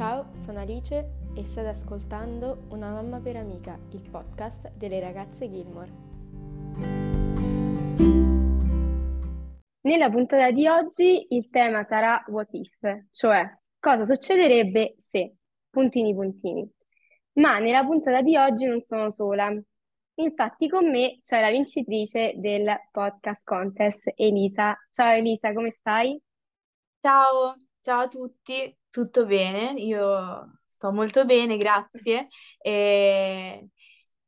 Ciao, sono Alice e state ascoltando Una mamma per amica, il podcast delle ragazze Gilmore. Nella puntata di oggi il tema sarà what if, cioè cosa succederebbe se, puntini puntini. Ma nella puntata di oggi non sono sola. Infatti con me c'è la vincitrice del podcast contest, Elisa. Ciao Elisa, come stai? Ciao, ciao a tutti, tutto bene? Io sto molto bene, grazie. E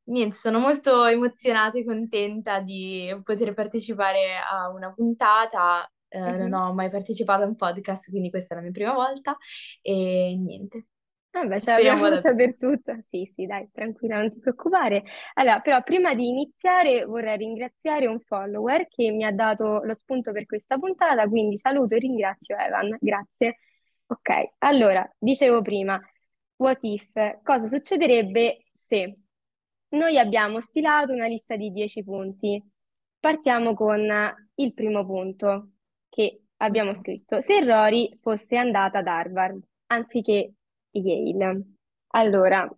niente, sono molto emozionata e contenta di poter partecipare a una puntata. Eh, non Mhm. ho mai partecipato a un podcast, quindi questa è la mia prima volta. E niente, Vabbè, ce l'abbiamo vada bene. dappertutto. Sì, sì, dai, tranquilla, non ti preoccupare. Allora, però prima di iniziare vorrei ringraziare un follower che mi ha dato lo spunto per questa puntata, quindi saluto e ringrazio Evan. Grazie. Ok, allora, dicevo prima, what if, cosa succederebbe se noi abbiamo stilato una lista di 10 punti. Partiamo con il primo punto che abbiamo scritto. Se Rory fosse andata ad Harvard anziché Yale, allora,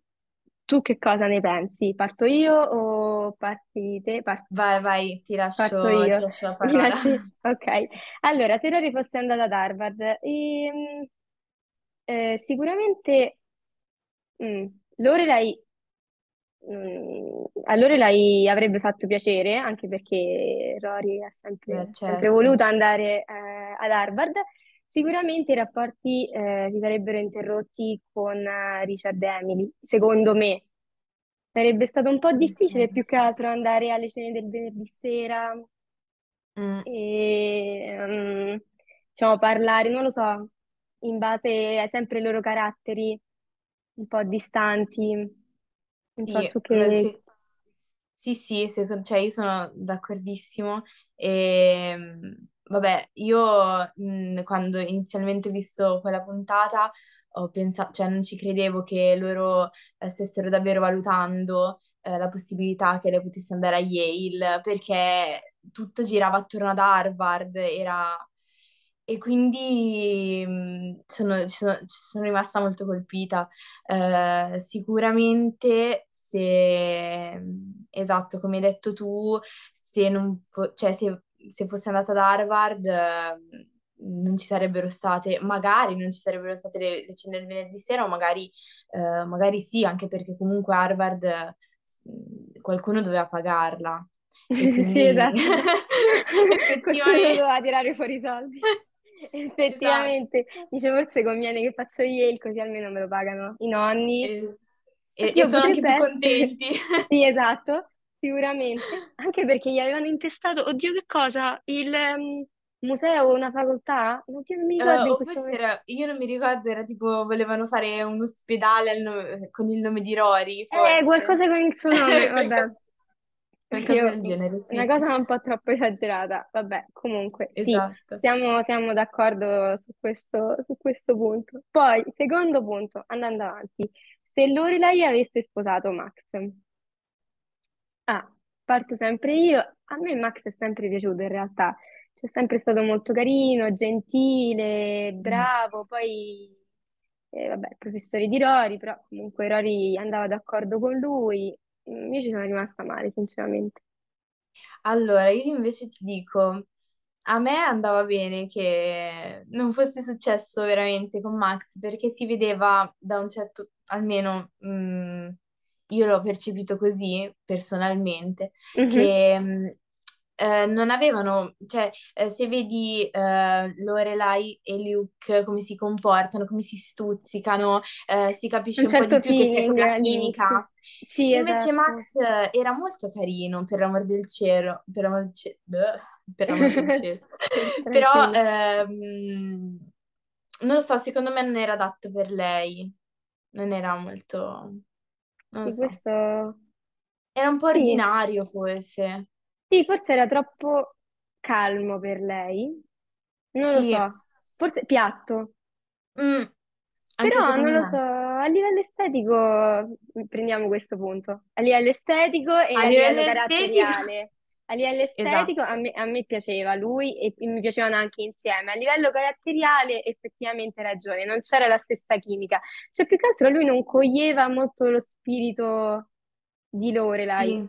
tu che cosa ne pensi? Parto io o parti te? Par- Vai, vai, ti parto lascio, ti io. lascio la parola. lasci? Ok. Allora, se Rory fosse andata ad Harvard, ehm, eh, sicuramente mm, Lorelai Mm, a Lorelai avrebbe fatto piacere, anche perché Rory ha sempre, sempre certo. voluto andare eh, ad Harvard. Sicuramente i rapporti eh, si sarebbero interrotti con eh, Richard e Emily, secondo me. Sarebbe stato un po' difficile più che altro andare alle cene del venerdì sera Mm. e mm, diciamo, parlare, non lo so, in base a sempre ai loro caratteri un po' distanti. Non so, Sì, tu ma che... se- sì, sì, secondo- cioè io sono d'accordissimo. E, mh, vabbè, io mh, quando inizialmente ho visto quella puntata ho pensato, cioè non ci credevo che loro eh, stessero davvero valutando eh, la possibilità che lei potesse andare a Yale, perché tutto girava attorno ad Harvard, era... E quindi mh, sono, sono, sono rimasta molto colpita. Eh, sicuramente se, esatto, come hai detto tu, se, non cioè, se, se fosse andata ad Harvard, eh, non ci sarebbero state, magari non ci sarebbero state le, le cene del venerdì sera, o magari, eh, magari sì, anche perché comunque Harvard, eh, qualcuno doveva pagarla. E Sì, quindi esatto. Effettivamente... doveva tirare fuori i soldi. Esatto. Effettivamente, dice forse conviene che faccio Yale così almeno me lo pagano i nonni. E, e- e sono anche più essere. contenti. Sì, esatto, sicuramente. Anche perché gli avevano intestato, oddio, che cosa? Il ehm, museo, una facoltà? Oddio, non mi Eh, ricordo in o questo forse momento. era, io non mi ricordo, era tipo volevano fare un ospedale al nome- con il nome di Rory, Eh, forse. qualcosa con il suo nome, vabbè. Qualcosa, qualcosa Io, del genere, una sì, cosa un po' troppo esagerata. Vabbè, comunque, sì, esatto. siamo, siamo d'accordo su questo, su questo punto. Poi, secondo punto, andando avanti, se Lorelai avesse sposato Max. Ah, parto sempre io. A me Max è sempre piaciuto in realtà. C'è sempre stato molto carino, gentile, Mm. bravo. Poi, eh, vabbè, professore di Rory, però comunque Rory andava d'accordo con lui. Mm, Io ci sono rimasta male, sinceramente. Allora, io invece ti dico, a me andava bene che non fosse successo veramente con Max, perché si vedeva da un certo, almeno mm, io l'ho percepito così personalmente, Mhm. che mm, eh, non avevano, cioè eh, se vedi eh, Lorelai e Luke come si comportano, come si stuzzicano, eh, si Un capisce un po' di certo più che c'è quella chimica. Sì, Invece esatto. Max era molto carino, per l'amor del cielo, per l'amor del cielo, per l'amor del cielo. Però, ehm, non lo so, secondo me non era adatto per lei, non era molto, non lo Sì, so, questo... era un po' Sì. ordinario forse. Sì, forse era troppo calmo per lei. Non lo Sì, so. Forse piatto. Mm, Però non secondo lo so, me. a livello estetico prendiamo questo punto. A livello estetico e A a livello livello caratteriale. A livello estetico a Esatto. me, a me piaceva lui e mi piacevano anche insieme. A livello caratteriale effettivamente ragione, non c'era la stessa chimica. Cioè più che altro lui non coglieva molto lo spirito di Lorelai. Sì,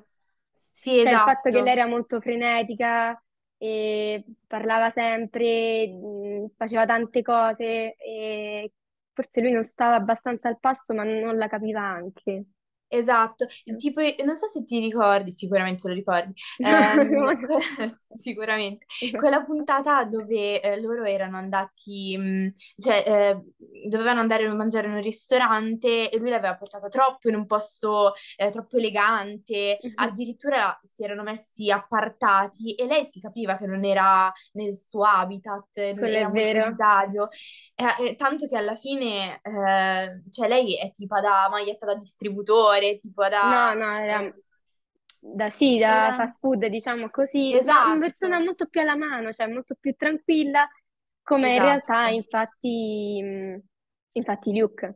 sì, Cioè il fatto che lei esatto. era molto frenetica e parlava sempre, mh, faceva tante cose e forse lui non stava abbastanza al passo, ma non la capiva anche. Esatto, tipo, non so se ti ricordi, sicuramente lo ricordi, ehm, sicuramente, quella puntata dove eh, loro erano andati, mh, cioè eh, dovevano andare a mangiare in un ristorante e lui l'aveva portata troppo in un posto eh, troppo elegante, addirittura si erano messi appartati e lei si capiva che non era nel suo habitat, Quello era è molto vero. disagio. Eh, tanto che alla fine, eh, cioè lei è tipo da maglietta da distributore, tipo da... No, no, era eh, da, sì, da era... fast food, diciamo così, ma una persona Esatto, molto più alla mano, cioè molto più tranquilla, come in realtà, esatto. infatti, infatti Luke,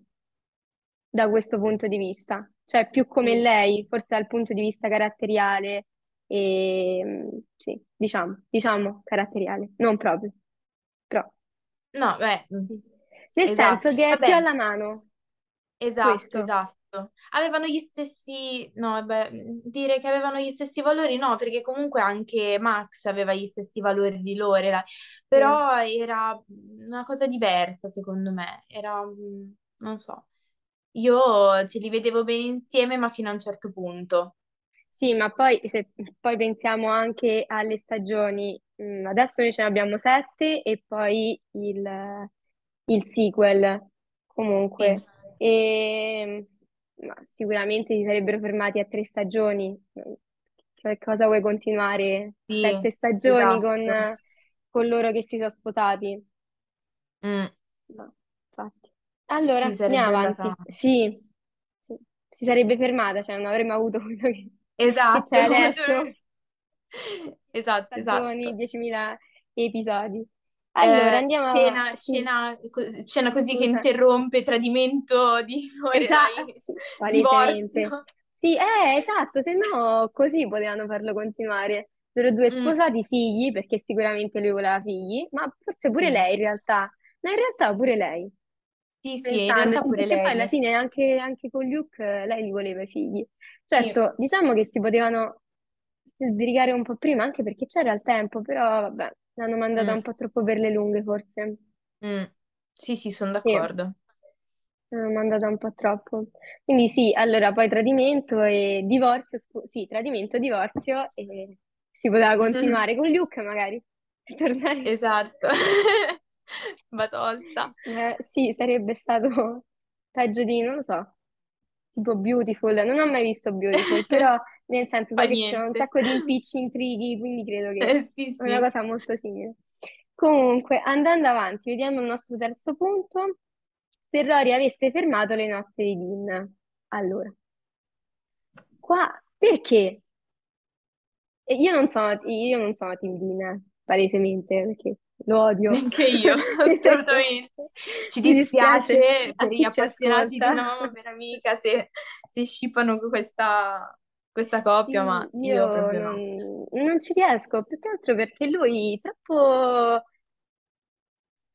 da questo punto di vista. Cioè più come Sì. lei, forse dal punto di vista caratteriale, e, sì, diciamo, diciamo caratteriale, non proprio, però. No, beh. Nel esatto. senso che è più Vabbè, alla mano, esatto, questo. esatto. Avevano gli stessi... No, vabbè, dire che avevano gli stessi valori, no, perché comunque anche Max aveva gli stessi valori di Lorelai, Sì. però era una cosa diversa, secondo me. Era, mm, non so. Io ce li vedevo bene insieme, ma fino a un certo punto. Sì, ma poi se poi pensiamo anche alle stagioni, mm, adesso noi ce ne abbiamo sette e poi il, il sequel Sì, comunque. E, ma sicuramente si sarebbero fermati a tre stagioni. Che cosa vuoi continuare? sì, Sette stagioni esatto. con, con loro che si sono sposati? Mm, No, infatti. Allora, andiamo avanti. Sì, sì. Si sarebbe fermata, cioè non avremmo avuto quello che, che Esatto, c'è come tu... adesso. Esatto, stagioni, esatto. 10.000 episodi. Allora, Eh, andiamo scena, avanti. scena, co- scena così che interrompe, tradimento di Esatto, Lorelai, sì, palesemente. divorzio. Sì, eh, esatto, se no così potevano farlo continuare. Loro due Mm, sposati, figli, perché sicuramente lui voleva figli, ma forse pure sì. lei in realtà. Ma in realtà pure lei, Sì, sì, in realtà pure perché poi alla lei. fine anche, anche con Luke eh, lei li voleva i figli. Sì. Certo, diciamo che si potevano sbrigare un po' prima, anche perché c'era il tempo, però vabbè, l'hanno mandata Mm, un po' troppo per le lunghe, forse. mm. Sì, sì, sono Sì. d'accordo. L'hanno mandata un po' troppo. Quindi sì, allora poi tradimento e divorzio, scu- sì, tradimento, divorzio e si poteva continuare con Luke magari, tornare. Esatto. Batosta. Eh, sì, sarebbe stato peggio di, non lo so, tipo Beautiful. Non ho mai visto Beautiful, però nel senso so che ci sono un sacco di impicci, intrighi, quindi credo che Eh, sì, è una sì. cosa molto simile. Comunque, andando avanti, vediamo il nostro terzo punto. Se Rory avesse fermato le nozze di Dean. Allora, qua perché? E Io non sono, io non sono Team Dean, palesemente, perché lo odio. Neanche io, assolutamente. Ci dispiace per gli appassionati di ascolta. una mamma per amica se, se shippano questa, questa coppia, ma io io proprio no. non, ci riesco, più che altro perché lui troppo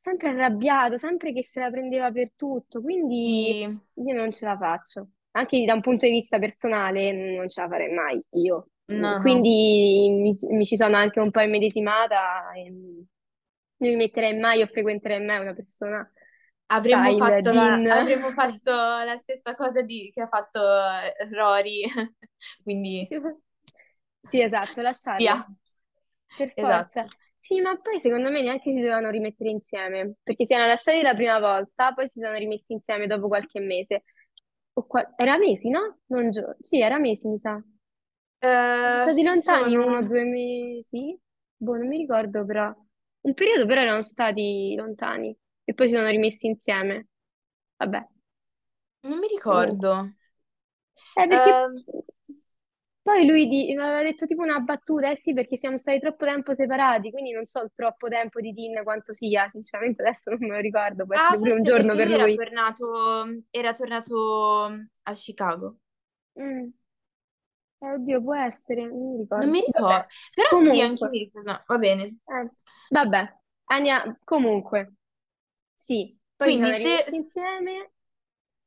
sempre arrabbiato, sempre che se la prendeva per tutto, quindi Sì, io non ce la faccio. Anche da un punto di vista personale non ce la farei mai io. no. Quindi mi, mi ci sono anche un po' immedesimata e non mi metterei mai o frequenterei mai una persona Avremmo fatto la, avremmo fatto la stessa cosa di- che ha fatto eh, Rory, quindi Sì, esatto, lasciarlo. via. Per forza. Esatto. Sì, ma poi secondo me neanche si dovevano rimettere insieme, perché si erano lasciati la prima volta, poi si sono rimessi insieme dopo qualche mese. O qua- Era mesi, no? Non gio- Sì, era mesi, mi sa. Eh, stati lontani sono... uno o due mesi? Boh, non mi ricordo però. Un periodo però erano stati lontani e poi si sono rimessi insieme. Vabbè, Non mi ricordo. Eh, perché Ehm, poi lui di- mi aveva detto tipo una battuta, eh sì, perché siamo stati troppo tempo separati, quindi non so il troppo tempo di Dean quanto sia, sinceramente adesso non me lo ricordo, può ah, essere pure un forse giorno perché per lui era lui. tornato, era tornato a Chicago. Mm, Eh, oddio, può essere, non mi ricordo. Non mi ricordo, Vabbè, però sì, anche comunque, mi ricordo. No, va bene. eh, vabbè, Ania, comunque, sì, poi Quindi sono se, insieme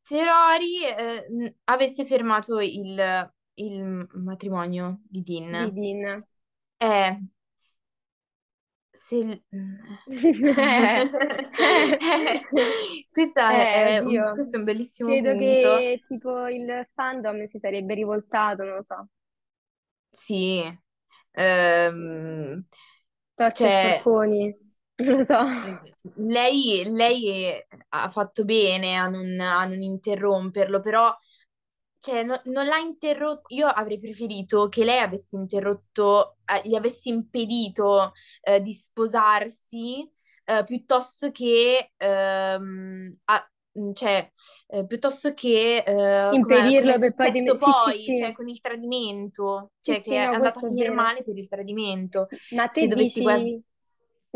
se Rory eh, n- avesse fermato il, il matrimonio di di Dean, Dean. eh, se... Eh, Questa eh, è, un, oddio, questo è un bellissimo credo punto. che tipo il fandom si sarebbe rivoltato, non lo so, Sì, Ehm, torce e cioè, forconi, so. lei, lei ha fatto bene a non, a non interromperlo, però cioè, no- non l'ha interrotto. Io avrei preferito che lei avesse interrotto, eh, gli avesse impedito eh, di sposarsi eh, piuttosto che, ehm, a- cioè, eh, piuttosto che eh, Impedirlo è per poi... successo dime- Sì, sì, poi, sì, cioè con il tradimento, cioè che è andata a è finire vero. male per il tradimento. Ma Se te dovessi guardare.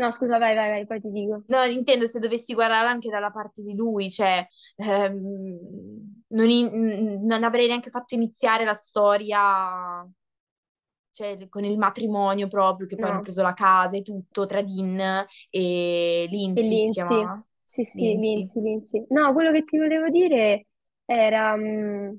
No, scusa, vai, vai, vai, poi ti dico. No, intendo se dovessi guardare anche dalla parte di lui, cioè ehm, non, in- non avrei neanche fatto iniziare la storia, cioè con il matrimonio proprio, che poi hanno No, preso la casa e tutto, tra Dean e e Lindsay si Lindsay. chiamava? Sì, sì, Lindsay. Lindsay, Lindsay. No, quello che ti volevo dire era... mm,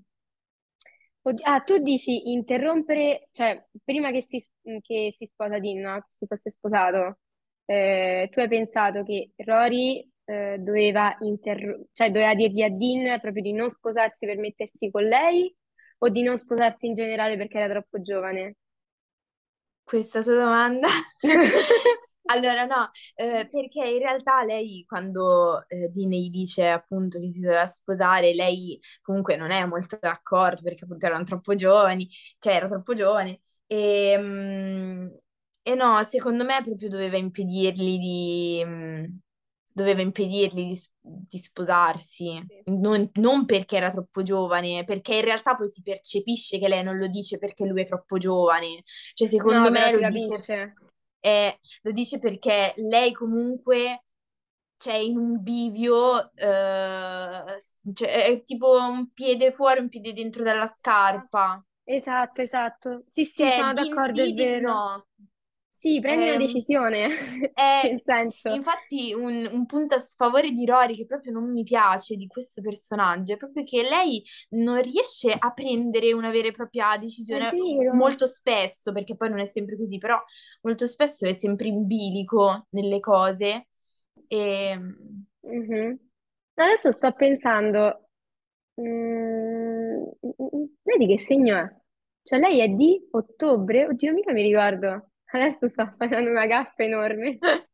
Ah, tu dici interrompere, cioè prima che si, che si sposa Dean, no? Che si fosse sposato, eh, tu hai pensato che Rory eh, doveva, interro- cioè, doveva dirgli a Dean proprio di non sposarsi per mettersi con lei o di non sposarsi in generale perché era troppo giovane? Questa tua domanda? Allora, no, eh, perché in realtà lei quando eh, Dean gli dice appunto che si doveva sposare, lei comunque non è molto d'accordo perché appunto erano troppo giovani, cioè era troppo giovane e, mm, e no, secondo me proprio doveva impedirgli di, mm, doveva impedirgli di, s- di sposarsi, Sì. non, non perché era troppo giovane, perché in realtà poi si percepisce che lei non lo dice perché lui è troppo giovane, cioè secondo No, me però si lo dice capisce. eh, lo dice perché lei comunque c'è in un bivio, eh, s- cioè, è tipo un piede fuori, un piede dentro dalla scarpa. Esatto, esatto. Sì, sì, Cioè, sono Dean d'accordo, è sì, Dean vero. no. Sì, prendi una Ehm, decisione, è nel senso. infatti un, un punto a sfavore di Rory che proprio non mi piace di questo personaggio è proprio che lei non riesce a prendere una vera e propria decisione molto spesso, perché poi non è sempre così, però molto spesso è sempre in bilico nelle cose. E... Mhm. Adesso sto pensando, mm, lei di che segno è? Cioè lei è di ottobre? Oddio, mica mi ricordo. Adesso sto facendo una gaffa enorme.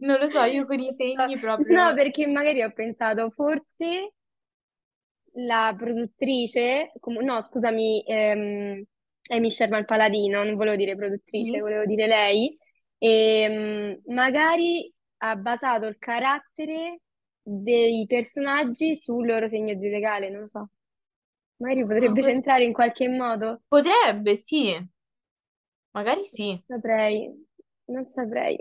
Non lo so, io con i segni No, proprio... perché magari ho pensato forse la produttrice, com- no, scusami, ehm, Amy Sherman Paladino, non volevo dire produttrice, Sì? volevo dire lei, e magari ha basato il carattere dei personaggi sul loro segno zodiacale, non lo so. Magari potrebbe cos- centrare in qualche modo. Potrebbe, sì, magari sì. Saprei, non saprei.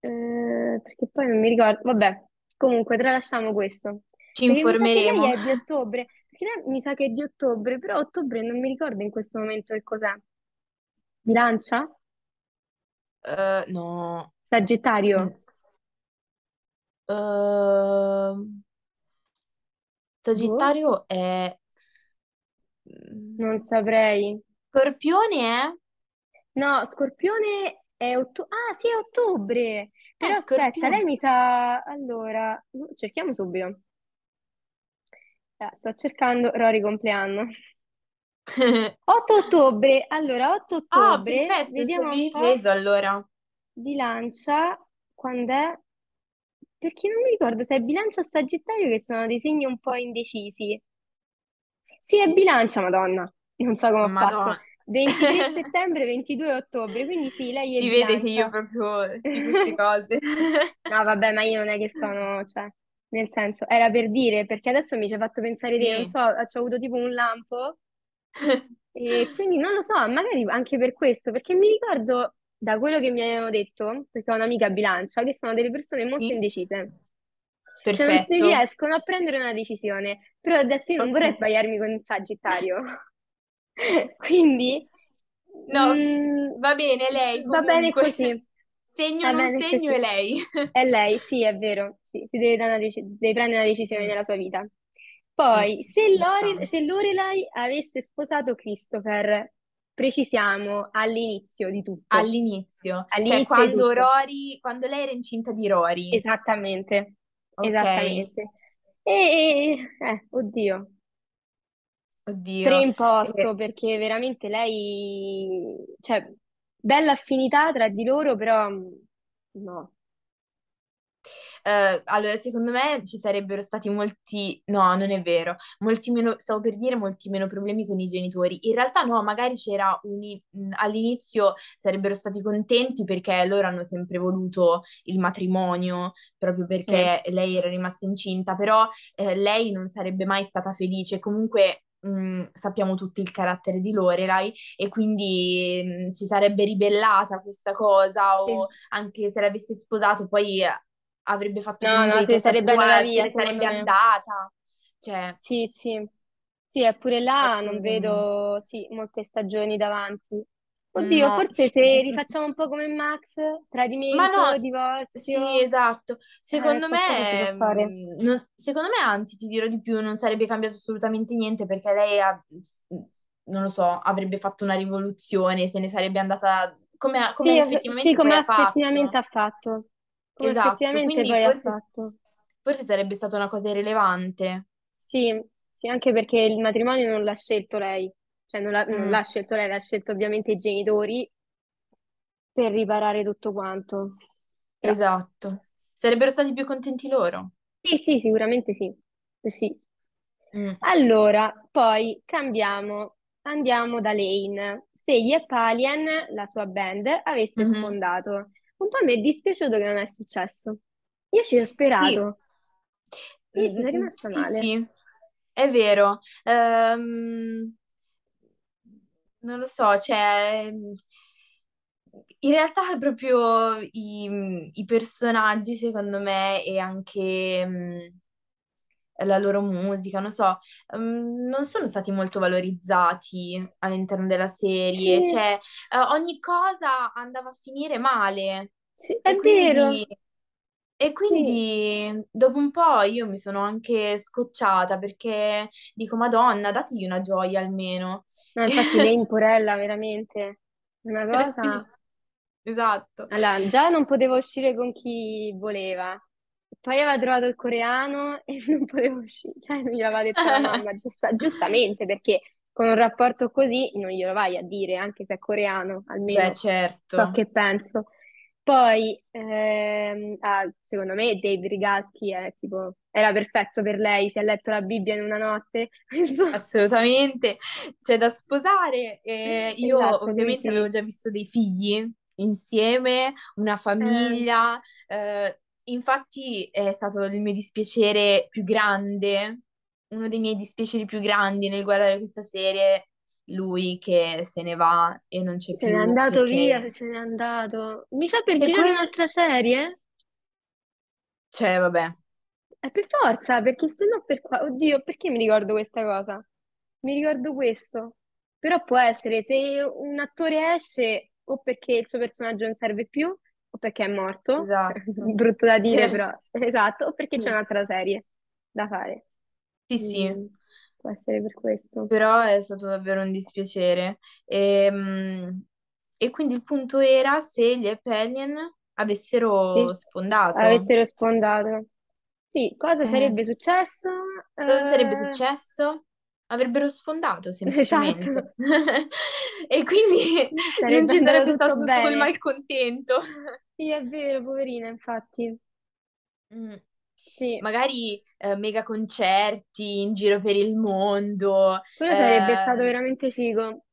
Eh, perché poi non mi ricordo. Vabbè, comunque tralasciamo questo. Ci Perché mi sa che lei informeremo. è di ottobre. Perché lei mi sa che è di ottobre, però ottobre non mi ricordo in questo momento che cos'è. Bilancia? Eh, no. Sagittario? Mm, ehm, Boh, Sagittario è... non saprei. Scorpione è? No, Scorpione è ottobre. Ah, sì, è ottobre. Però Eh, aspetta, lei Scorpione. mi sa... Allora, cerchiamo subito. Eh, sto cercando Rory compleanno. 8 ottobre, allora 8 Ah, ottobre, perfetto, vediamo un avevi po' preso allora. bilancia, quando è? Perché non mi ricordo se è bilancia o sagittario che sono dei segni un po' indecisi. Sì, è bilancia, madonna, non so come ho fatto. Madonna. 23 settembre, 22 ottobre, quindi sì, lei è Si vede che io proprio di queste cose. No, vabbè, ma io non è che sono, cioè, nel senso, era per dire, perché adesso mi ci hai fatto pensare te, non so, ci ho avuto tipo un lampo. E quindi non lo so, magari anche per questo, perché mi ricordo da quello che mi avevano detto, perché ho un'amica bilancia, che sono delle persone molto Sì, indecise. Cioè non si perfetto. riescono a prendere una decisione, però adesso io non vorrei sbagliarmi con il Sagittario. Quindi, No, mm, va bene lei va bene comunque. così, Segno va non bene segno è così. lei. È lei, sì, è vero, sì, si deve, dare una dec- deve prendere una decisione Mm, nella sua vita. Poi, se, ci Lore- se Lorelai avesse sposato Christopher, precisiamo all'inizio di tutto, All'inizio, cioè all'inizio di quando tutto, Rory, quando lei era incinta di Rory, esattamente, ok? esattamente. E, eh, oddio, Oddio. preimposto Eh, perché veramente lei, cioè, bella affinità tra di loro, però mm, no. Eh, allora, secondo me ci sarebbero stati molti, no, non è vero, molti meno, stavo per dire molti meno problemi con i genitori. In realtà no, magari c'era un, all'inizio sarebbero stati contenti perché loro hanno sempre voluto il matrimonio, proprio Mm. perché lei era rimasta incinta, però eh, lei non sarebbe mai stata felice. Comunque mh, sappiamo tutti il carattere di Lorelai e quindi mh, si sarebbe ribellata a questa cosa Sì. o anche se l'avesse sposato poi avrebbe fatto No, no, se sarebbe andata sua, se via, sarebbe me. andata. Cioè, Sì, sì. Sì, eppure là non vedo, sì, molte stagioni davanti. Oddio, No. forse se rifacciamo un po' come Max, Ma tradimento, no, sì, divorzio, esatto. eh, Secondo può me, mm, non- secondo me, anzi, ti dirò di più, non sarebbe cambiato assolutamente niente perché lei ha, non lo so, avrebbe fatto una rivoluzione, se ne sarebbe andata come, come Sì, eff- sì, effettivamente poi come ha effettivamente fatto. ha fatto. Come Esatto, effettivamente quindi poi ha forse, fatto. forse sarebbe stata una cosa irrilevante. Sì, sì, anche perché il matrimonio non l'ha scelto lei. Cioè, non l'ha non Mm. l'ha scelto lei, l'ha scelto ovviamente i genitori per riparare tutto quanto. Esatto. Sarebbero stati più contenti loro. sì, sì, sicuramente sì. Sì. Mm. Allora, poi cambiamo, andiamo da Lane. Se gli Epalien, la sua band, avesse Mhm. sfondato. Un po' mi è dispiaciuto che non è successo. Io ci ho Sì. sperato. Io ci Mm, sono mm, rimasta sì, male. sì, è vero. Ehm, non lo so, cioè, in realtà proprio i, i personaggi, secondo me, e anche mm, la loro musica, non so, mm, non sono stati molto valorizzati all'interno della serie, Sì, cioè, eh, ogni cosa andava a finire male. sì, E è vero. quindi, e Sì. quindi dopo un po' io mi sono anche scocciata perché dico, Madonna, dategli una gioia almeno. No, infatti Lane Porella, veramente, una Eh cosa... sì, esatto. Allora, già non poteva uscire con chi voleva, poi aveva trovato il coreano e non poteva uscire, cioè non gliel'aveva detto la mamma, giusta- giustamente, perché con un rapporto così non glielo vai a dire, anche se è coreano, Beh, almeno so certo. che penso. Poi, ehm, ah, secondo me, Dave Rigalski è tipo, era perfetto per lei, si è letto la Bibbia in una notte, Assolutamente, c'è da sposare. e io esatto, ovviamente avevo sì. già visto dei figli insieme, una Eh, famiglia. eh, infatti è stato il mio dispiacere più grande, uno dei miei dispiaceri più grandi nel guardare questa serie, lui che se ne va e non c'è se n'è più andato via, se perché... se n'è andato. Mi fa per E girare que- un'altra serie? Cioè, vabbè, È per forza, perché se no per qua... Oddio, perché mi ricordo questa cosa? Mi ricordo questo. Però può essere se un attore esce o perché il suo personaggio non serve più o perché è morto, esatto. brutto da dire Cioè, però, esatto, o perché c'è sì, un'altra serie da fare. sì, sì. Può essere per questo. però è stato davvero un dispiacere. Ehm, E, quindi il punto era se gli Epelian Sì, avessero sfondato. avessero sfondato. Sì, cosa Eh, sarebbe successo? cosa sarebbe Eh, successo? Avrebbero sfondato semplicemente. esatto, E quindi non sarebbe ci andato sarebbe stato tutto tutto quel bene. malcontento. Sì, è vero, poverina, infatti. Mm. Sì, Magari eh, mega concerti in giro per il mondo. quello sarebbe stato veramente figo.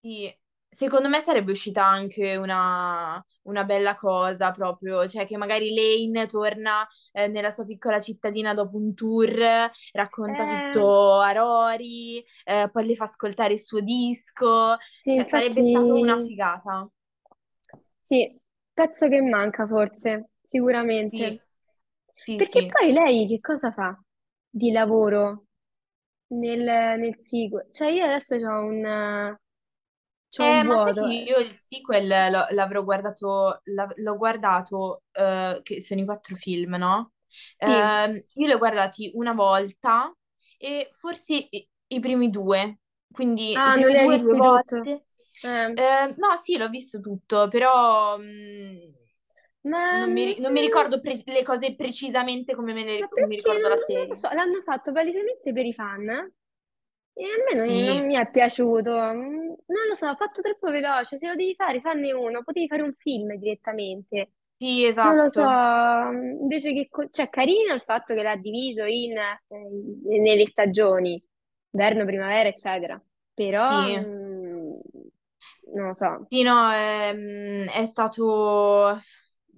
Sì, secondo me sarebbe uscita anche una, una bella cosa proprio, cioè che magari Lane torna eh, nella sua piccola cittadina dopo un tour, racconta Eh, tutto a Rory, eh, poi le fa ascoltare il suo disco, sì, cioè sarebbe stato una infatti, figata. sì, pezzo che manca forse, sicuramente. sì, Perché sì. poi lei che cosa fa di lavoro? nel, nel sequel. Cioè io adesso ho un, c'ho un Eh, ma sai che vuoto. io il sequel lo- l'avrò guardato, l'av- l'ho guardato, eh, che sono i quattro film, no? Sì. Ehm, io li ho guardati una volta e forse i, i primi due, quindi i Ah, non primi li hai due due visti tutto. volte. Eh, Eh, no, sì, l'ho visto tutto, però mh, ma, non mi, ri- non mi ricordo pre- le cose precisamente come me le, come mi ricordo la non, non serie. so, l'hanno fatto palesemente per i fan e a me non, non Sì, mi è piaciuto. Mm, Non lo so, ha fatto troppo veloce. Se lo devi fare, fanne uno. Potevi fare un film direttamente. sì, Non lo so, esatto. mm, invece che... co- Cioè, carino il fatto che l'ha diviso in, eh, nelle stagioni, inverno, primavera, eccetera. Però, Sì. mm, non lo so. Sì, no, ehm, è stato,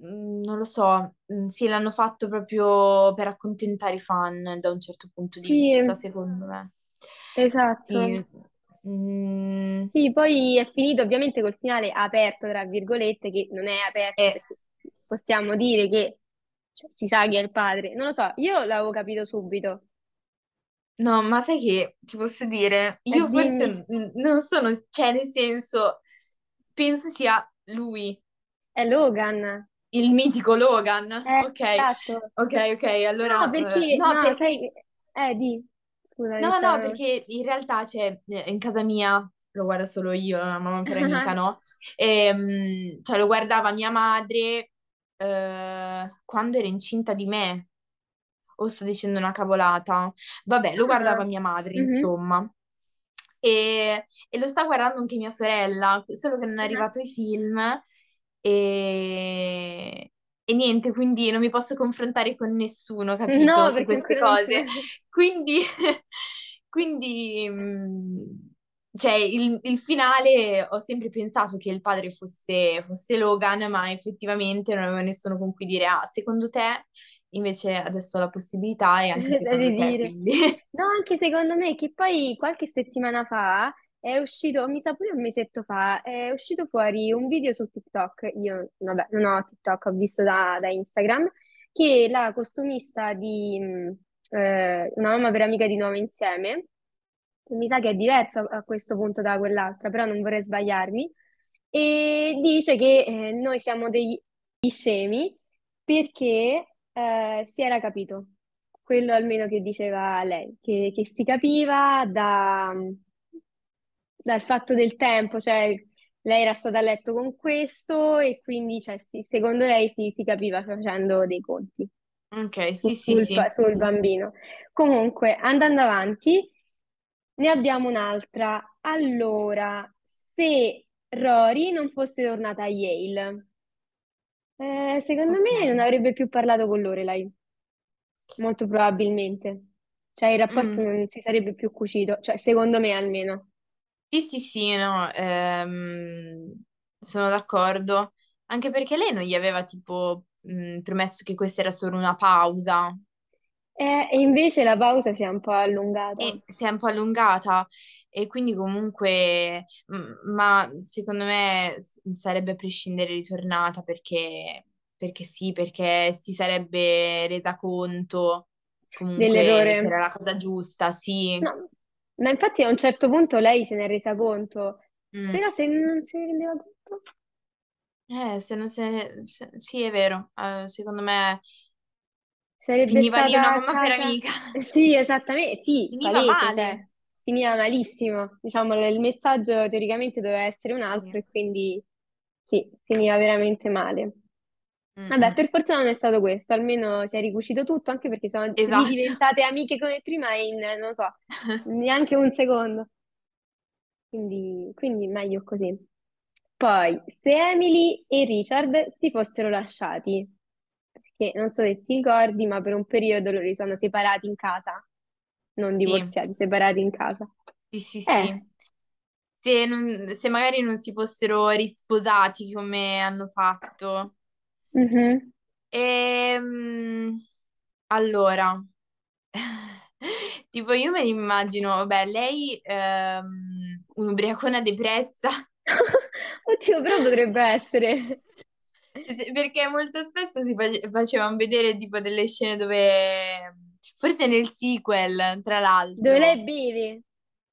non lo so, mm, sì, l'hanno fatto proprio per accontentare i fan da un certo punto di Sì, vista, secondo me. esatto. Sì, mm, Sì, poi è finito ovviamente col finale aperto, tra virgolette, che non è aperto e- perché possiamo dire che cioè, si sa chi è il padre. Non lo so, io l'avevo capito subito. no, ma sai che ti posso dire, E io dimmi, forse n- non sono, cioè nel senso, penso sia lui, è Logan. Il mitico Logan. Eh, Ok, esatto. ok, ok, No, allora, eh, perché, no, no, sai perché che... Eh, di, scusa, No, no, stavo... perché in realtà c'è eh, in casa mia, lo guarda solo io, la mamma per amica, no? Ehm, cioè lo guardava mia madre eh, quando era incinta di me, o sto dicendo una cavolata. Vabbè, lo Ah, guardava mia madre, mhm. insomma. E, e lo sta guardando anche mia sorella, solo che non è Ah. arrivato ai film e, e niente, quindi non mi posso confrontare con nessuno, capito, No, su queste cose. Quindi, quindi mh, cioè, il, il finale ho sempre pensato che il padre fosse, fosse Logan, ma effettivamente non avevo nessuno con cui dire, ah, secondo te? Invece adesso ho la possibilità e anche secondo te, quindi... No, anche secondo me che poi qualche settimana fa è uscito, mi sa pure un mesetto fa, è uscito fuori un video su TikTok. Io, vabbè, non ho TikTok, ho visto da, da Instagram, che la costumista di mh, eh, Una mamma per amica di nuovo insieme, che mi sa che è diverso a, a questo punto da quell'altra, però non vorrei sbagliarmi, e dice che eh, noi siamo degli scemi perché eh, si era capito, quello almeno che diceva lei, che, che si capiva da- dal fatto del tempo, cioè lei era stata a letto con questo e quindi cioè, sì, secondo lei si, si capiva facendo dei conti Ok, sì, sì, sul, sì. pa- sul bambino. Comunque, andando avanti, ne abbiamo un'altra. Allora, se Rory non fosse tornata a Yale, eh, secondo Ok. me non avrebbe più parlato con Lorelai, molto probabilmente. Cioè, il rapporto Mm. non si sarebbe più cucito, cioè, secondo me almeno. Sì, sì, sì, no, ehm, sono d'accordo. Anche perché lei non gli aveva tipo mh, promesso che questa era solo una pausa Eh, e invece la pausa si è un po' allungata. e si è un po' allungata e quindi comunque, mh, ma secondo me s- sarebbe a prescindere ritornata perché, perché sì, perché si sarebbe resa conto comunque che Dell'errore. era la cosa giusta, sì. No, ma infatti a un certo punto lei se ne è resa conto, Mm. però se non si rendeva conto, Eh, se non se, se- sì, è vero, Eh, secondo me sarebbe finiva lì una a mamma per casa. amica. Sì, esattamente, sì, Finiva palese, cioè, male. finiva malissimo. Diciamo, il messaggio teoricamente doveva essere un Sì. altro e quindi sì, finiva veramente male. Vabbè, per fortuna non è stato questo, almeno si è ricucito tutto, anche perché sono Esatto. ridiventate amiche come prima in, non lo so, neanche un secondo. Quindi, quindi meglio così. Poi, se Emily e Richard si fossero lasciati, perché non so se ti ricordi, ma per un periodo loro sono separati in casa, non Sì, divorziati, separati in casa. sì, sì, sì. Eh, Se, non- se magari non si fossero risposati come hanno fatto. Mhm. Ehm, allora, tipo io me li immagino, vabbè, lei ehm, un'ubriacona depressa. Oddio, però potrebbe essere. Se- Perché molto spesso si face- facevano vedere tipo delle scene dove forse nel sequel, tra l'altro. Dove lei beve.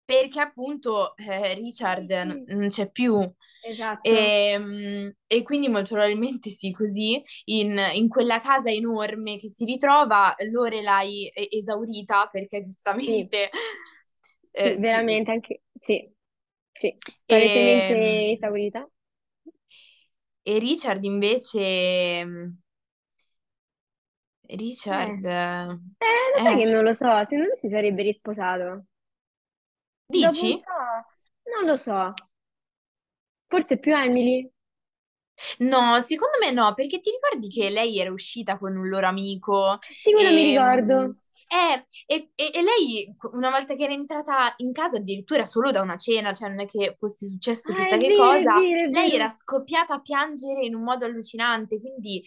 Perché appunto eh, Richard Sì, n- sì. non c'è più. Esatto. E, e quindi molto probabilmente sì, così in, in quella casa enorme che si ritrova, Lorelai è esaurita perché giustamente Sì, eh, sì. veramente anche sì. Sì, palesemente E, esaurita. e Richard invece Richard Eh, lo sai eh, che non lo so, secondo me si sarebbe risposato. Dici? non lo so. Forse più Emily? No, secondo me no, perché ti ricordi che lei era uscita con un loro amico Sì, quello mi e, ricordo. eh, e- e- e lei una volta che era entrata in casa addirittura solo da una cena, cioè non è che fosse successo Ah, chissà è che vero, è cosa, vero, è lei vero. era scoppiata a piangere in un modo allucinante, quindi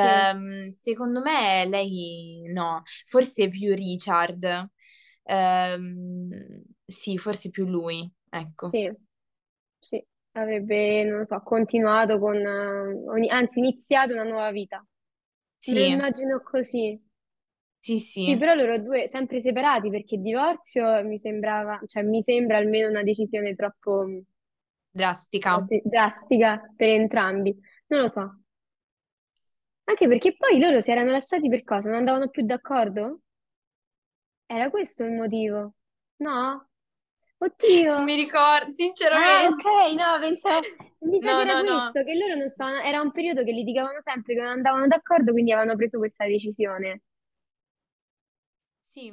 Sì, ehm, secondo me lei no, forse più Richard, Ehm, sì, forse più lui, ecco. sì, sì. Avrebbe, non lo so, continuato con, eh, ogni- anzi, iniziato una nuova vita. Me lo Sì, immagino così. sì, Sì, sì, però loro due sempre separati perché il divorzio mi sembrava, cioè mi sembra almeno una decisione troppo drastica. così, drastica per entrambi. Non lo so. Anche perché poi loro si erano lasciati per cosa? Non andavano più d'accordo? Era questo il motivo? No? Non Oddio! mi ricordo, Ah, sinceramente. ok, no, pensavo, mi sa No, no, no. che loro non stavano, era un periodo che litigavano sempre, che non andavano d'accordo, quindi avevano preso questa decisione. Sì,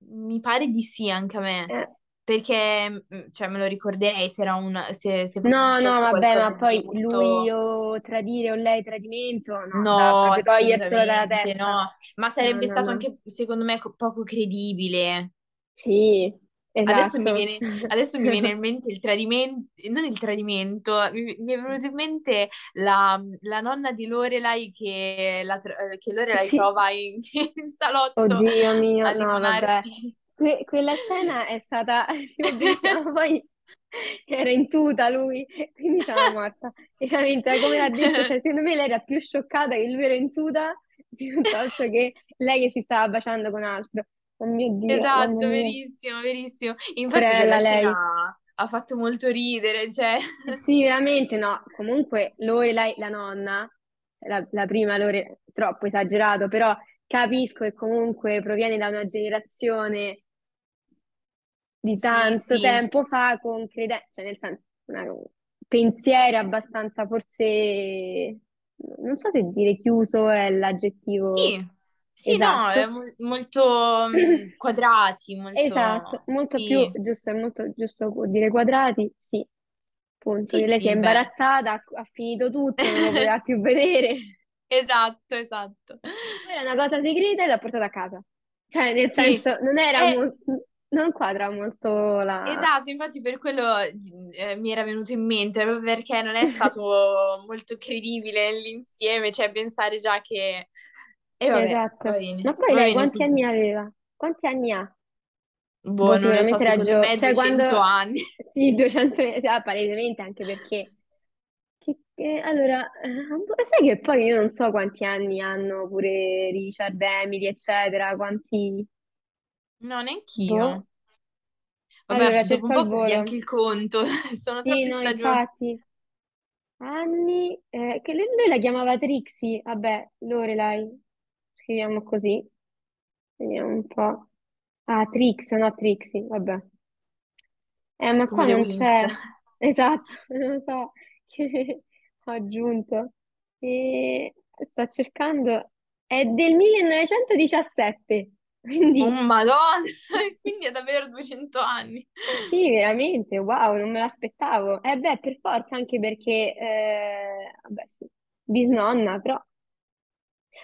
mi pare di sì anche a me, Eh, perché cioè, me lo ricorderei se, era un, se, se No, no, vabbè, ma poi lui molto... o tradire o lei tradimento, no, No, toglierselo dalla testa. no, ma sarebbe no, stato no. anche, secondo me, co- poco credibile. Sì, Adesso mi esatto. viene, adesso mi viene in mente il tradimento, non il tradimento, mi, mi è venuto in mente la, la nonna di Lorelai che, la, eh, che Lorelai Sì. trova in, in salotto Oddio mio, a no, vabbè. Que- quella scena è stata ma poi era in tuta lui, quindi sono morta. Veramente, come l'ha detto, cioè, secondo me lei era più scioccata che lui era in tuta piuttosto che lei che si stava baciando con altro. Oh mio Dio, mamma Esatto, mia, verissimo, verissimo. Infatti porella quella scena lei. ha fatto molto ridere, cioè... Sì, veramente no. Comunque Lorelai, la nonna, la, la prima Lore, troppo esagerato, però capisco che comunque proviene da una generazione di Sì, tanto sì, tempo fa con crede- cioè nel senso, una- pensieri abbastanza forse, non so se dire chiuso è l'aggettivo sì, sì, no, è esatto. mo- molto mm, quadrati, Esatto, molto... molto più Sì, giusto, è molto giusto dire quadrati, sì, punto. sì, Lei si è sì, beh, imbarazzata, ha, ha finito tutto, non lo poteva più vedere. esatto, esatto. Poi era una cosa segreta e l'ha portata a casa. Cioè, nel Sì, senso, non era eh, molto, non quadra molto la... esatto, infatti per quello eh, mi era venuto in mente, proprio perché non è stato molto credibile l'insieme, cioè pensare già che... E vabbè, Esatto. va Ma poi va lei bene quanti anni così. aveva? Quanti anni ha? Boh, Boh, non lo so, sicuramente era secondo me giovane. Cioè, 200 quando... anni. Sì, 200... Ah, palesemente, anche perché... che- che- Allora, eh, boh, sai che poi io non so quanti anni hanno pure Richard, Emily, eccetera, quanti... No, neanch'io. Boh. Vabbè, Allora, dopo un cerco al po' perdi anche volo. il conto, sono Sì, troppe no, stagioni. infatti. Anni, eh, che lei, lui la chiamava Trixie, vabbè, Lorelai, scriviamo così, vediamo un po'. Ah, Trix, no Trixie, vabbè. Eh, ma Come qua le non Winx. c'è, esatto, non lo so, che ho aggiunto. E sto cercando, è del 1917, Oh, quindi Madonna! Quindi è davvero 200 anni. sì, veramente, wow, non me l'aspettavo. Eh beh, per forza, anche perché, eh, vabbè, sì, bisnonna, però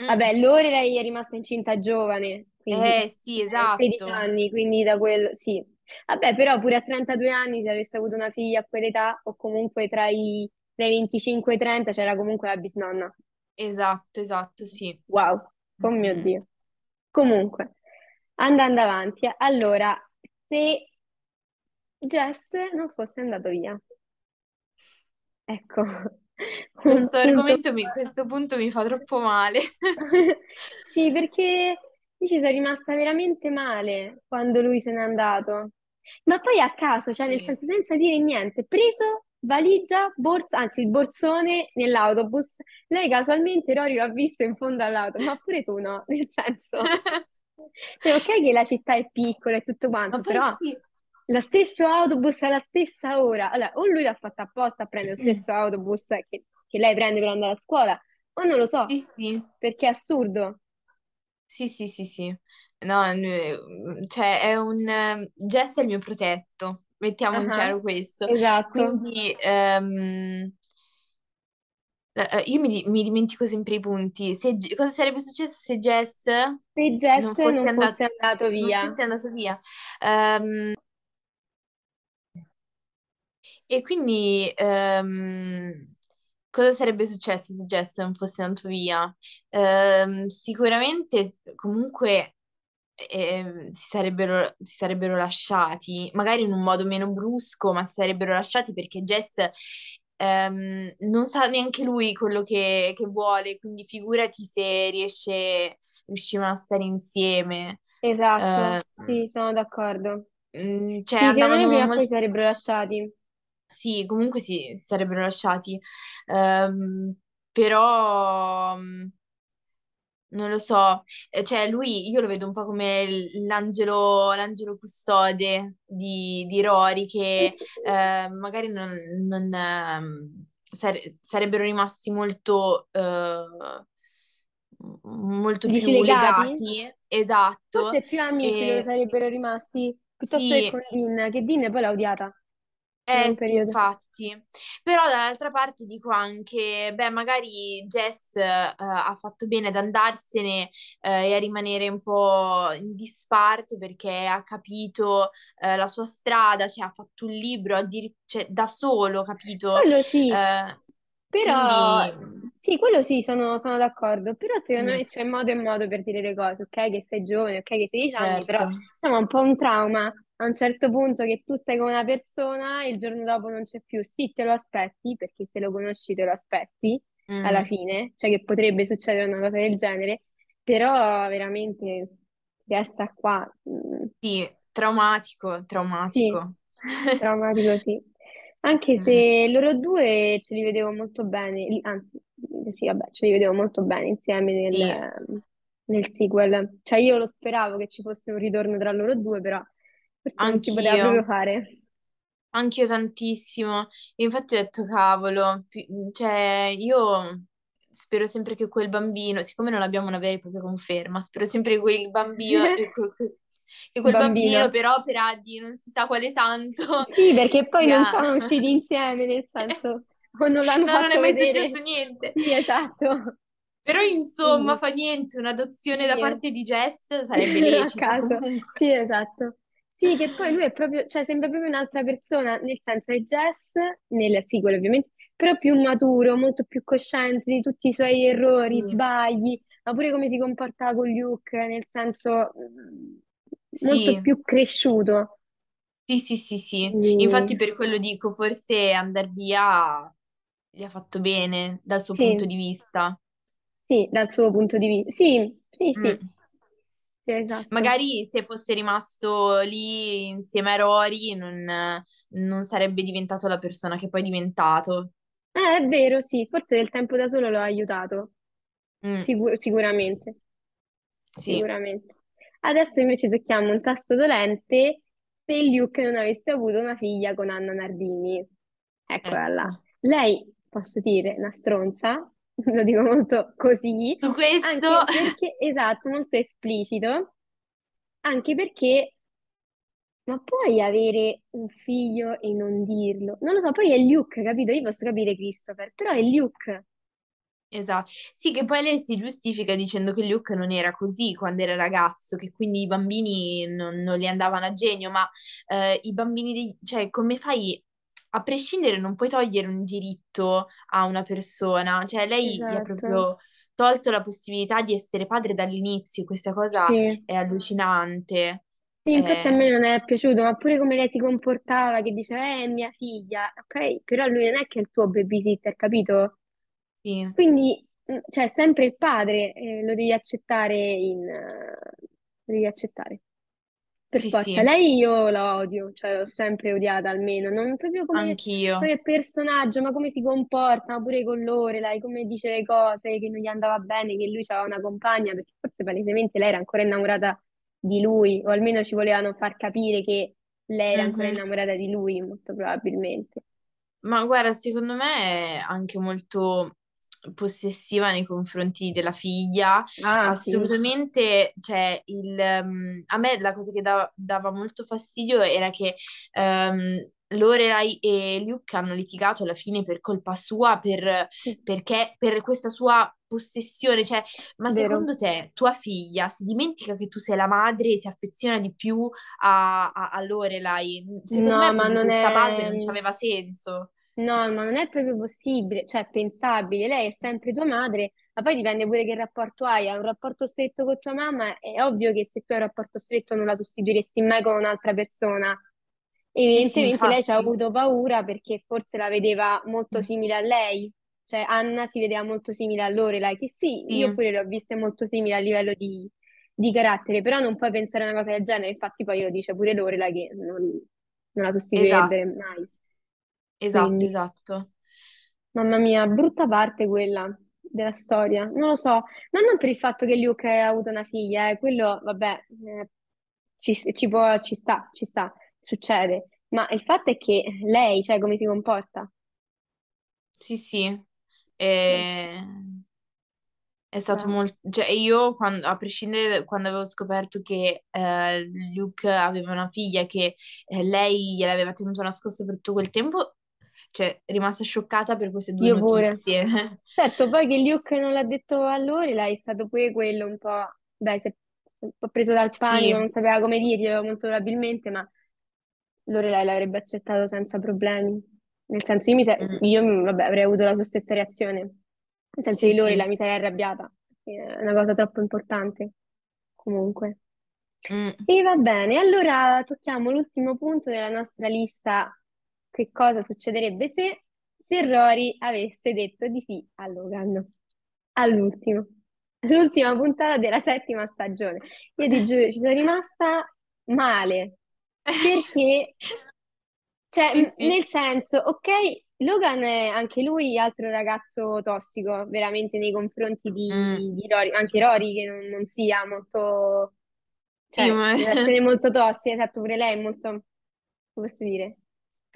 Vabbè, Mm. Lorelai è rimasta incinta giovane, quindi Eh sì, eh, 16 esatto. anni, quindi da quello, sì. Vabbè, però pure a 32 anni, se avesse avuto una figlia a quell'età, o comunque tra i, tra i 25 e i 30, c'era comunque la bisnonna. Esatto, esatto, sì. Wow, oh mio Mm. Dio. Comunque, andando avanti, allora, se Jess non fosse andato via, ecco, Questo argomento, mi, questo punto mi fa troppo male. Sì, perché Io ci sono rimasta veramente male quando lui se n'è andato. Ma poi a caso, cioè nel senso senza dire niente, preso valigia, borsa, anzi il borsone nell'autobus. Lei casualmente Rory l'ha visto in fondo all'auto, ma pure tu no, nel senso, cioè ok che la città è piccola e tutto quanto, però sì, lo stesso autobus alla stessa ora. Allora, o lui l'ha fatta apposta a prendere lo stesso autobus che, che lei prende per andare a scuola, o non lo so, sì, sì, perché è assurdo. sì, sì, sì, sì. No, n- cioè è un... Jess è il mio protetto, mettiamo in Ah, chiaro questo. esatto. Quindi eh, io mi, mi dimentico sempre i punti. Se, cosa sarebbe successo se Jess Se Jess non fosse non andato, fosse andato non via. fosse andato via? Ehm, e quindi ehm, cosa sarebbe successo se Jess non fosse andato via? Ehm, sicuramente comunque ehm, si sarebbero, si sarebbero lasciati, magari in un modo meno brusco, ma si sarebbero lasciati perché Jess ehm, non sa neanche lui quello che, che vuole, quindi figurati se riesce, riuscivano a stare insieme. Esatto, Eh, sì, sono d'accordo. mm, cioè Sì, secondo me andavano molto... si sarebbero lasciati. Sì, comunque sì, si sarebbero lasciati. Ehm, però... mm, Non lo so, Eh, cioè lui io lo vedo un po' come l- l'angelo l'angelo custode di, di Rory che eh, magari non, non, ehm, sare- sarebbero rimasti molto, eh, molto Dici più legati? legati, esatto, Forse più amici loro e sarebbero rimasti piuttosto che sì, con Dean, che Dean poi l'ha odiata Eh un sì, infatti, però dall'altra parte dico anche, beh, magari Jess eh, ha fatto bene ad andarsene eh, e a rimanere un po' in disparte perché ha capito eh, la sua strada, cioè ha fatto un libro addir- cioè, da solo, capito? Quello sì, Eh, però quindi, sì, quello sì, sono, sono d'accordo, però secondo mm, me c'è modo e modo per dire le cose, ok? Che sei giovane, ok? Che sei 10 anni, però certo, insomma è un po' un trauma a un certo punto che tu stai con una persona e il giorno dopo non c'è più, sì, te lo aspetti, perché se lo conosci te lo aspetti alla Mm, fine, cioè che potrebbe succedere una cosa del genere, però veramente resta qua. Mm, sì, traumatico, sì, traumatico. traumatico sì. Anche Mm, se loro due ce li vedevo molto bene, anzi, sì, vabbè, ce li vedevo molto bene insieme sì, nel, nel sequel. Cioè io lo speravo che ci fosse un ritorno tra loro due, però non si poteva anch'io. proprio fare. Anch'io tantissimo. E infatti ho detto, cavolo, cioè io spero sempre che quel bambino, siccome non abbiamo una vera e propria conferma, spero sempre che quel bambino, che quel bambino Bambino. per opera di non si sa quale santo Sì, perché poi non sia... sono usciti insieme, nel senso, o non l'hanno No, non è fatto mai successo vedere. niente. Sì, esatto. Però insomma, Quindi, fa niente, un'adozione da sì, parte di Jess sarebbe a lecita caso. comunque. Sì, esatto. Sì, che poi lui è proprio, cioè sembra proprio un'altra persona, nel senso è Jess, nel sequel ovviamente, però più maturo, molto più cosciente di tutti i suoi errori, Sì, sbagli, ma pure come si comportava con Luke, nel senso mm, molto sì, più cresciuto. sì, sì, sì, sì. Infatti Quindi, per quello dico, forse andare via gli ha fatto bene dal suo punto sì, di vista. sì, dal suo punto di vista. Sì, sì, sì, Mm. sì, esatto. Magari se fosse rimasto lì insieme a Rory non, non sarebbe diventato la persona che poi è diventato. Eh, è vero, sì, forse del tempo da solo l'ho aiutato, Mm, Sicu- sicuramente, sì, sicuramente. Adesso invece tocchiamo un tasto dolente se Luke non avesse avuto una figlia con Anna Nardini. Eccola ecco. là. Lei, posso dire, una stronza, lo dico molto così, Su questo, perché, esatto, molto esplicito, anche perché, ma puoi avere un figlio e non dirlo? Non lo so, poi è Luke, capito? Io posso capire Christopher, però è Luke. esatto. Sì, che poi lei si giustifica dicendo che Luke non era così quando era ragazzo, che quindi i bambini non, non gli andavano a genio, ma eh, i bambini, dei- cioè, come fai? A prescindere, non puoi togliere un diritto a una persona, cioè lei gli ha Esatto. proprio tolto la possibilità di essere padre dall'inizio, questa cosa Sì. è allucinante. Sì, infatti a Eh, me non è piaciuto, ma pure come lei si comportava, che diceva, eh, è mia figlia, ok? Però lui non è che è il tuo babysitter, capito? sì, Quindi, mh, cioè, sempre il padre, eh, lo devi accettare in, eh, devi accettare. Per Sì, forza, sì, lei io la odio, cioè l'ho sempre odiata almeno, non proprio come, anch'io. come personaggio, ma come si comporta, ma pure con loro, lei come dice le cose, che non gli andava bene, che lui aveva una compagna, perché forse palesemente lei era ancora innamorata di lui, o almeno ci volevano far capire che lei era ancora Mhm. innamorata di lui, molto probabilmente. Ma guarda, secondo me è anche molto possessiva nei confronti della figlia. Ah, sì. Assolutamente, cioè, il, ehm, a me la cosa che dava, dava molto fastidio era che ehm, Lorelai e Luke hanno litigato alla fine per colpa sua, per, Sì, perché per questa sua possessione. Cioè, ma vero. secondo te tua figlia si dimentica che tu sei la madre e si affeziona di più a, a, a Lorelai? Secondo No, me ma non questa base è... non ci aveva senso. No, ma non è proprio possibile, cioè pensabile, lei è sempre tua madre, ma poi dipende pure che rapporto hai, hai un rapporto stretto con tua mamma, è ovvio che se tu hai un rapporto stretto non la sostituiresti mai con un'altra persona. Sì, sì, Evidentemente lei ci ha avuto paura perché forse la vedeva molto Mm. simile a lei, cioè Anna si vedeva molto simile a Lorelai, che sì, io Sì, pure le ho viste molto simili a livello di, di carattere, però non puoi pensare a una cosa del genere, infatti poi lo dice pure Lorelai che non, non la esatto, sostituirebbe mai. Esatto, Quindi, esatto. mamma mia, brutta parte quella della storia. Non lo so, ma non per il fatto che Luke ha avuto una figlia, eh, quello, vabbè, eh, ci, ci può, ci sta, ci sta, succede. Ma il fatto è che lei, cioè, come si comporta? Sì, sì. E- È stato cioè, molto... Cioè, io, quando- a prescindere da quando avevo scoperto che eh, Luke aveva una figlia che eh, lei gliel'aveva tenuto nascosto per tutto quel tempo, cioè, rimasta scioccata per queste due io pure. notizie. Certo, poi che Luke non l'ha detto a Lorelai è stato pure quello un po', dai, si è un po' preso dal panico, Sì. non sapeva come dirglielo molto probabilmente, ma Lorelai l'avrebbe accettato senza problemi. Nel senso, io, mi se- Mm, io, vabbè, avrei avuto la sua stessa reazione. Nel senso Sì, sì. Lorelai mi sarei arrabbiata. È una cosa troppo importante. Comunque. Mm. E va bene, allora tocchiamo l'ultimo punto della nostra lista. Che cosa succederebbe se, se Rory avesse detto di sì a Logan? All'ultimo. L'ultima puntata della settima stagione. Io ti giuro, ci sono rimasta male. Perché, cioè, Sì, sì. nel senso, ok, Logan è anche lui altro ragazzo tossico, veramente nei confronti Mm. di, di Rory, anche Rory che non, non sia molto, Sì, cioè, ma- relazione molto tossica, esatto, pure lei è molto, come posso dire,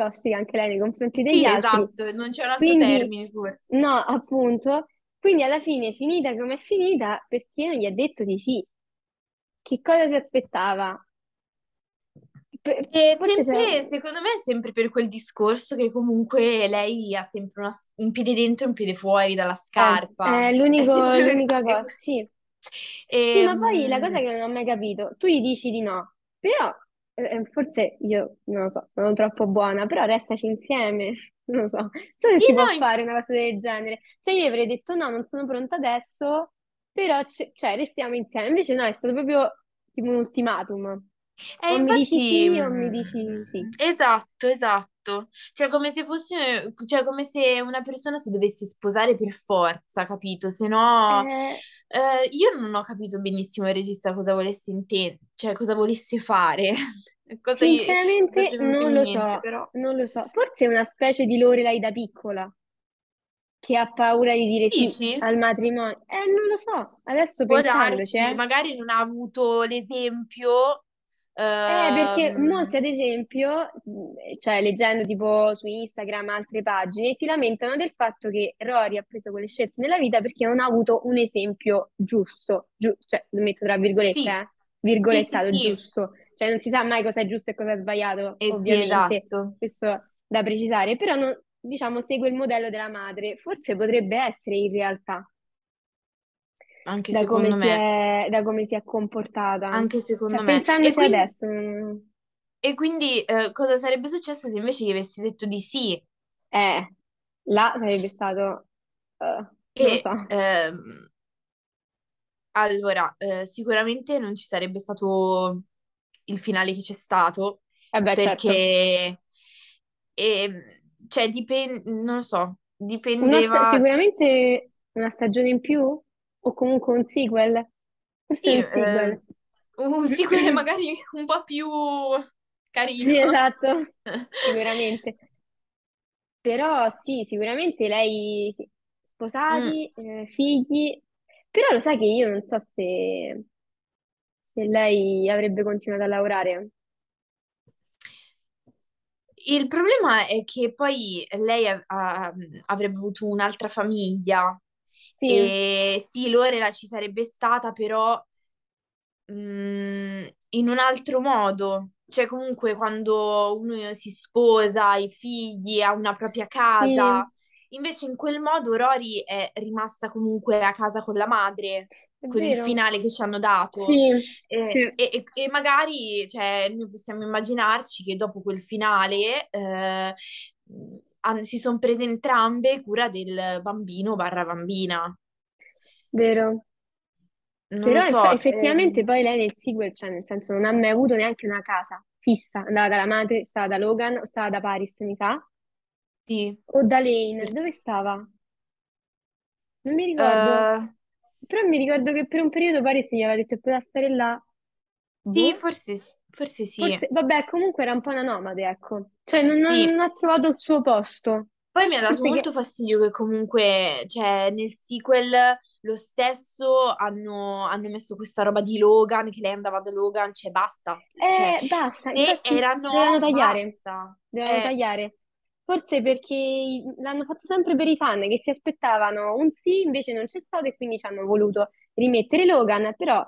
tossica anche lei nei confronti degli Sì, altri. esatto, non c'è un altro Quindi, termine forse. no, appunto, quindi alla fine è finita come è finita perché non gli ha detto di sì. Che cosa si aspettava? Pe- E Forse c'è... sempre, secondo me, è sempre per quel discorso che comunque lei ha sempre una- un piede dentro e un piede fuori dalla Eh, scarpa. è È l'unico- per l'unica cosa, sì. Sì, ma poi la cosa Ehm, che non ho mai capito, tu gli dici di no, però eh, forse io non lo so, sono troppo buona, però restaci insieme, non lo so, non so se sì, si può no, inf- fare una cosa del genere. Cioè io avrei detto no, non sono pronta adesso, però c- cioè, restiamo insieme. Invece no, è stato proprio tipo un ultimatum. Eh, O mi dici infatti, sì o mi dici sì. esatto, esatto. Cioè, come se fosse, cioè, come se una persona si dovesse sposare per forza, capito? Se no, Eh, eh, io non ho capito benissimo il regista cosa volesse intendere, cioè cosa volesse fare, cosa sinceramente venuto non lo so, però. non lo so. Forse è una specie di Lorelai da piccola. che ha paura di dire sì Dici? al matrimonio. Eh, non lo so, adesso Può pensandoci, darsi, eh. magari non ha avuto l'esempio. Eh, perché ehm, molti, ad esempio, cioè leggendo tipo su Instagram, altre pagine, si lamentano del fatto che Rory ha preso quelle scelte nella vita perché non ha avuto un esempio giusto, giu- cioè lo metto tra virgolette, sì, eh, sì, sì, virgolettato, sì, giusto, cioè non si sa mai cosa è giusto e cosa è sbagliato, eh ovviamente, esatto. questo da precisare, però non- diciamo segue il modello della madre, forse potrebbe essere in realtà. Anche da secondo me, è, da come si è comportata. anche Cioè, secondo me. E pensandoci quindi, adesso, e quindi eh, cosa sarebbe successo se invece gli avessi detto di sì? eh, là sarebbe stato, lo E so. ehm, allora, eh, sicuramente non ci sarebbe stato il finale che c'è stato, Eh beh, certo. perché, ehm, cioè, dipende, non lo so, Una sta- dipendeva. sicuramente una stagione in più? O comunque un sequel? Forse Sì, un eh, sequel. un sequel magari un po' più carino. Sì, esatto, sicuramente. Però sì, sicuramente lei, sì, sposati, Mm. eh, figli, però lo sai che io non so se, se lei avrebbe continuato a lavorare. Il problema è che poi lei ha- avrebbe avuto un'altra famiglia Sì, e sì, Lorela ci sarebbe stata, però mm, in un altro modo. Cioè, comunque, quando uno si sposa, ha i figli, ha una propria sì, casa, invece in quel modo Rory è rimasta comunque a casa con la madre, è con il finale che ci hanno dato. Sì, E, sì, e- e magari, cioè, noi possiamo immaginarci che dopo quel finale eh, han- si sono prese entrambe cura del bambino barra bambina. vero. Non Però so, ehm, effettivamente poi lei nel sequel, cioè nel senso non ha mai avuto neanche una casa fissa, andava dalla madre, stava da Logan, stava da Paris, mi sa, sì. o da Lane, dove Forse- stava? Non mi ricordo, eh, però mi ricordo che per un periodo Paris gli aveva detto che poteva stare là, sì, boh, forse, forse sì. forse, vabbè, comunque era un po' una nomade, ecco, cioè non, Sì. non ha trovato il suo posto, Poi mi ha dato forse molto fastidio che comunque, cioè, nel sequel lo stesso hanno, hanno messo questa roba di Logan, che lei andava da Logan, cioè basta. Cioè, eh, basta, se infatti era dovevano no, tagliare, basta. dovevano Eh, tagliare. Forse perché l'hanno fatto sempre per i fan che si aspettavano un sì, invece non c'è stato e quindi ci hanno voluto rimettere Logan, però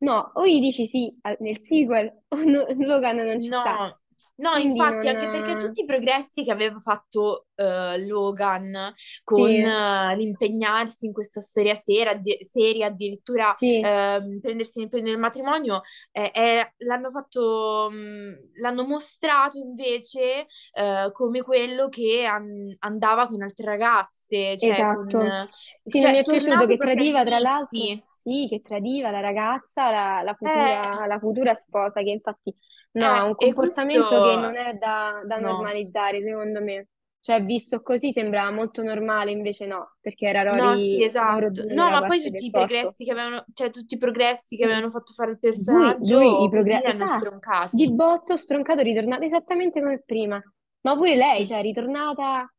no, o gli dici sì al- nel sequel o no- Logan non ci sta. No, no, Quindi infatti, anche perché non... tutti i progressi che aveva fatto eh, Logan con Sì, eh, l'impegnarsi in questa storia sera, addi- seria, addirittura sì, ehm, prendersi l'impegno del matrimonio, eh, è- l'hanno fatto, mh, l'hanno mostrato invece eh, come quello che an- andava con altre ragazze, cioè con, esatto. Sì, non mi cioè è piaciuto tornato che proprio agli tradiva, tra l'altro, inizi. Sì, che tradiva la ragazza, la, la Eh, futura, la futura sposa, che infatti no, ha eh, un e questo comportamento che non è da, da no. normalizzare, secondo me. Cioè, visto così sembrava molto normale, invece no, perché era No, sì, Rory oro esatto. No, ma poi tutti i progressi che avevano, cioè tutti i progressi che Sì. avevano fatto fare il Lui, lui i personaggio, progressi, hanno esatto, di stroncati. botto stroncato, ritornato esattamente come prima. Ma pure lei, Sì, cioè, è ritornata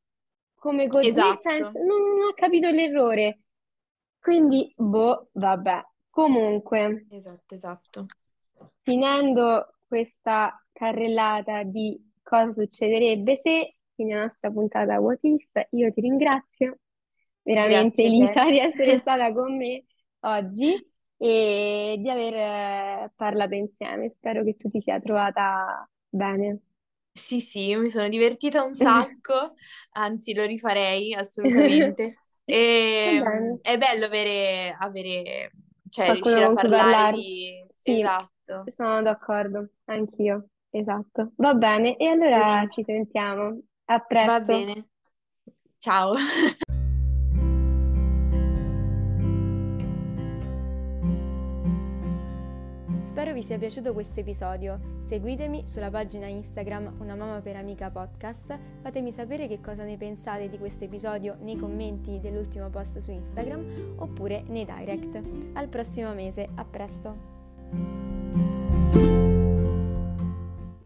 come così, nel senso, esatto, non, non ha capito l'errore. Quindi, boh, vabbè. Comunque, esatto, esatto. finendo questa carrellata di cosa succederebbe se, quindi la nostra puntata What If, io ti ringrazio veramente Grazie a. Elisa di essere stata con me oggi e di aver eh, parlato insieme. Spero che tu ti sia trovata bene. Sì, sì, io mi sono divertita un sacco, anzi lo rifarei assolutamente. Va E, bene, è bello avere, avere, cioè qualcuno riuscire a parlare parlare. di... Sì, Esatto, sono d'accordo, anch'io. Esatto. Va bene, e allora ci benissimo. sentiamo. A Va presto. bene. Ciao. Spero vi sia piaciuto questo episodio. Seguitemi sulla pagina Instagram Una Mamma per Amica Podcast. Fatemi sapere che cosa ne pensate di questo episodio nei commenti dell'ultimo post su Instagram oppure nei direct. Al prossimo mese, a presto!